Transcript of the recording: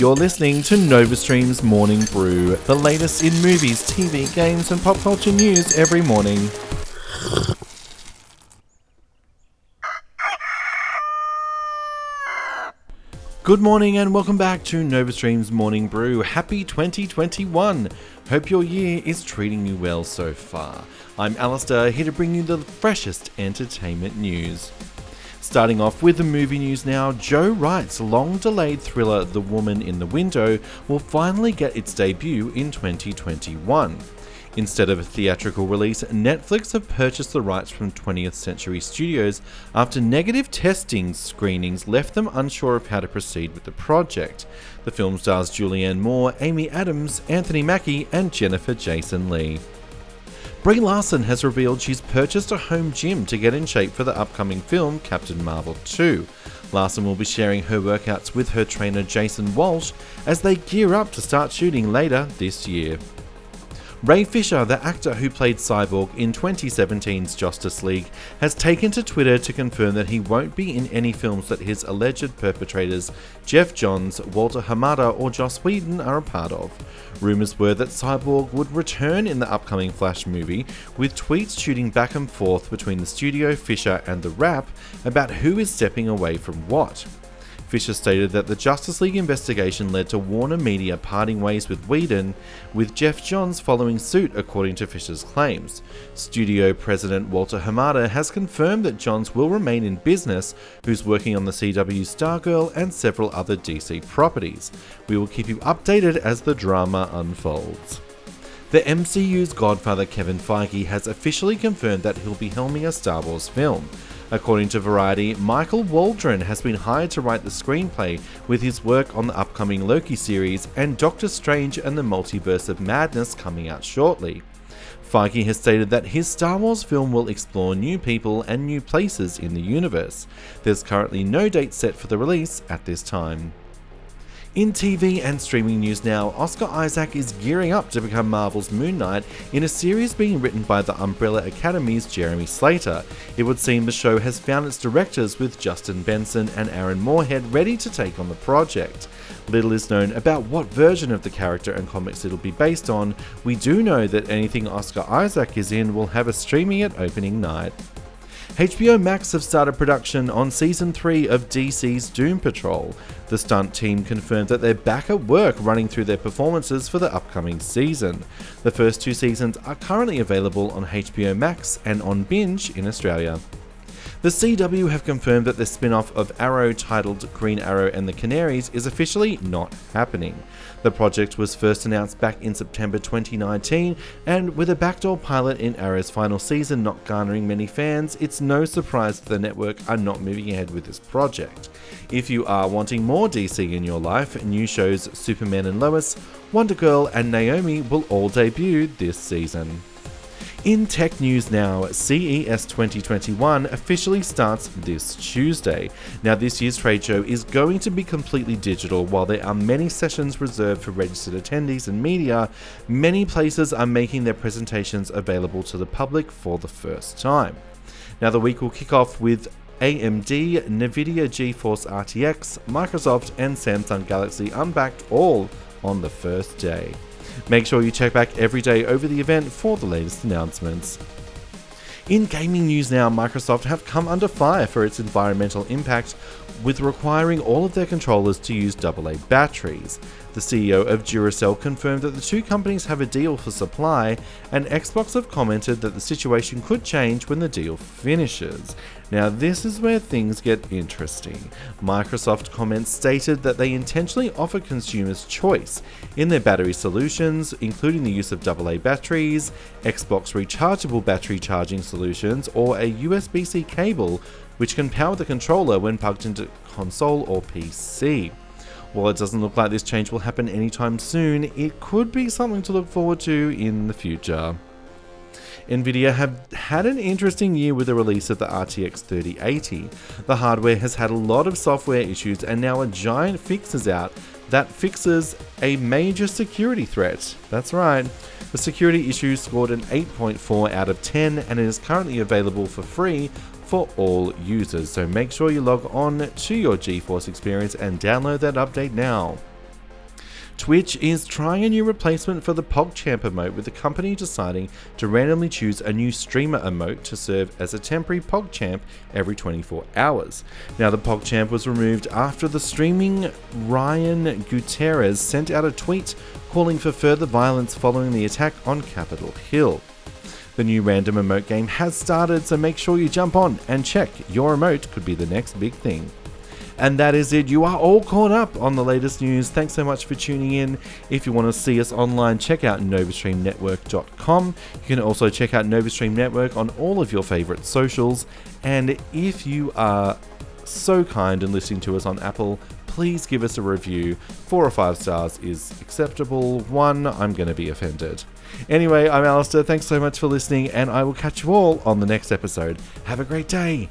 You're listening to NovaStream's Morning Brew, the latest in movies, TV, games, and pop culture news every morning. Good morning and welcome back to NovaStream's Morning Brew. Happy 2021! Hope your year is treating you well so far. I'm Alistair, here to bring you the freshest entertainment news. Starting off with the movie news now, Joe Wright's long delayed thriller The Woman in the Window will finally get its debut in 2021. Instead of a theatrical release, Netflix have purchased the rights from 20th Century Studios after negative testing screenings left them unsure of how to proceed with the project. The film stars Julianne Moore, Amy Adams, Anthony Mackie, and Jennifer Jason Leigh. Brie Larson has revealed she's purchased a home gym to get in shape for the upcoming film Captain Marvel 2. Larson will be sharing her workouts with her trainer Jason Walsh as they gear up to start shooting later this year. Ray Fisher, the actor who played Cyborg in 2017's Justice League, has taken to Twitter to confirm that he won't be in any films that his alleged perpetrators, Geoff Johns, Walter Hamada, or Joss Whedon, are a part of. Rumours were that Cyborg would return in the upcoming Flash movie, with tweets shooting back and forth between the studio, Fisher, and TheWrap about who is stepping away from what. Fisher stated that the Justice League investigation led to Warner Media parting ways with Whedon, with Geoff Johns following suit, according to Fisher's claims. Studio president Walter Hamada has confirmed that Johns will remain in business, who's working on the CW Stargirl and several other DC properties. We will keep you updated as the drama unfolds. The MCU's godfather Kevin Feige has officially confirmed that he'll be helming a Star Wars film. According to Variety, Michael Waldron has been hired to write the screenplay with his work on the upcoming Loki series and Doctor Strange and the Multiverse of Madness coming out shortly. Feige has stated that his Star Wars film will explore new people and new places in the universe. There's currently no date set for the release at this time. In TV and streaming news now, Oscar Isaac is gearing up to become Marvel's Moon Knight in a series being written by the Umbrella Academy's Jeremy Slater. It would seem the show has found its directors with Justin Benson and Aaron Moorhead ready to take on the project. Little is known about what version of the character and comics it'll be based on. We do know that anything Oscar Isaac is in will have a streaming at opening night. HBO Max have started production on season 3 of DC's Doom Patrol. The stunt team confirmed that they're back at work running through their performances for the upcoming season. The first two seasons are currently available on HBO Max and on Binge in Australia. The CW have confirmed that the spin off of Arrow titled Green Arrow and the Canaries is officially not happening. The project was first announced back in September 2019, and with a backdoor pilot in Arrow's final season not garnering many fans, it's no surprise that the network are not moving ahead with this project. If you are wanting more DC in your life, new shows Superman and Lois, Wonder Girl, and Naomi will all debut this season. In tech news now, CES 2021 officially starts this Tuesday. Now, this year's trade show is going to be completely digital. While there are many sessions reserved for registered attendees and media, many places are making their presentations available to the public for the first time. Now, the week will kick off with AMD, Nvidia GeForce RTX, Microsoft, and Samsung Galaxy Unpacked all on the first day. Make sure you check back every day over the event for the latest announcements. In gaming news now, Microsoft have come under fire for its environmental impact with requiring all of their controllers to use AA batteries. The CEO of Duracell confirmed that the two companies have a deal for supply, and Xbox have commented that the situation could change when the deal finishes. Now, this is where things get interesting. Microsoft comments stated that they intentionally offer consumers choice in their battery solutions, including the use of AA batteries, Xbox rechargeable battery charging solutions, or a USB C cable which can power the controller when plugged into console or PC. While it doesn't look like this change will happen anytime soon, it could be something to look forward to in the future. Nvidia have had an interesting year with the release of the RTX 3080. The hardware has had a lot of software issues, and now a giant fix is out that fixes a major security threat. That's right. The security issue scored an 8.4 out of 10 and is currently available for free for all users. So make sure you log on to your GeForce experience and download that update now. Twitch is trying a new replacement for the PogChamp emote, with the company deciding to randomly choose a new streamer emote to serve as a temporary PogChamp every 24 hours. Now, the PogChamp was removed after the streaming Ryan Gutierrez sent out a tweet calling for further violence following the attack on Capitol Hill. The new random emote game has started, so make sure you jump on and check. Your emote could be the next big thing. And that is it. You are all caught up on the latest news. Thanks so much for tuning in. If you want to see us online, check out novastreamnetwork.com. You can also check out NovaStream Network on all of your favorite socials. And if you are so kind and listening to us on Apple, please give us a review. Four or five stars is acceptable. One, I'm going to be offended. Anyway, I'm Alistair. Thanks so much for listening, and I will catch you all on the next episode. Have a great day.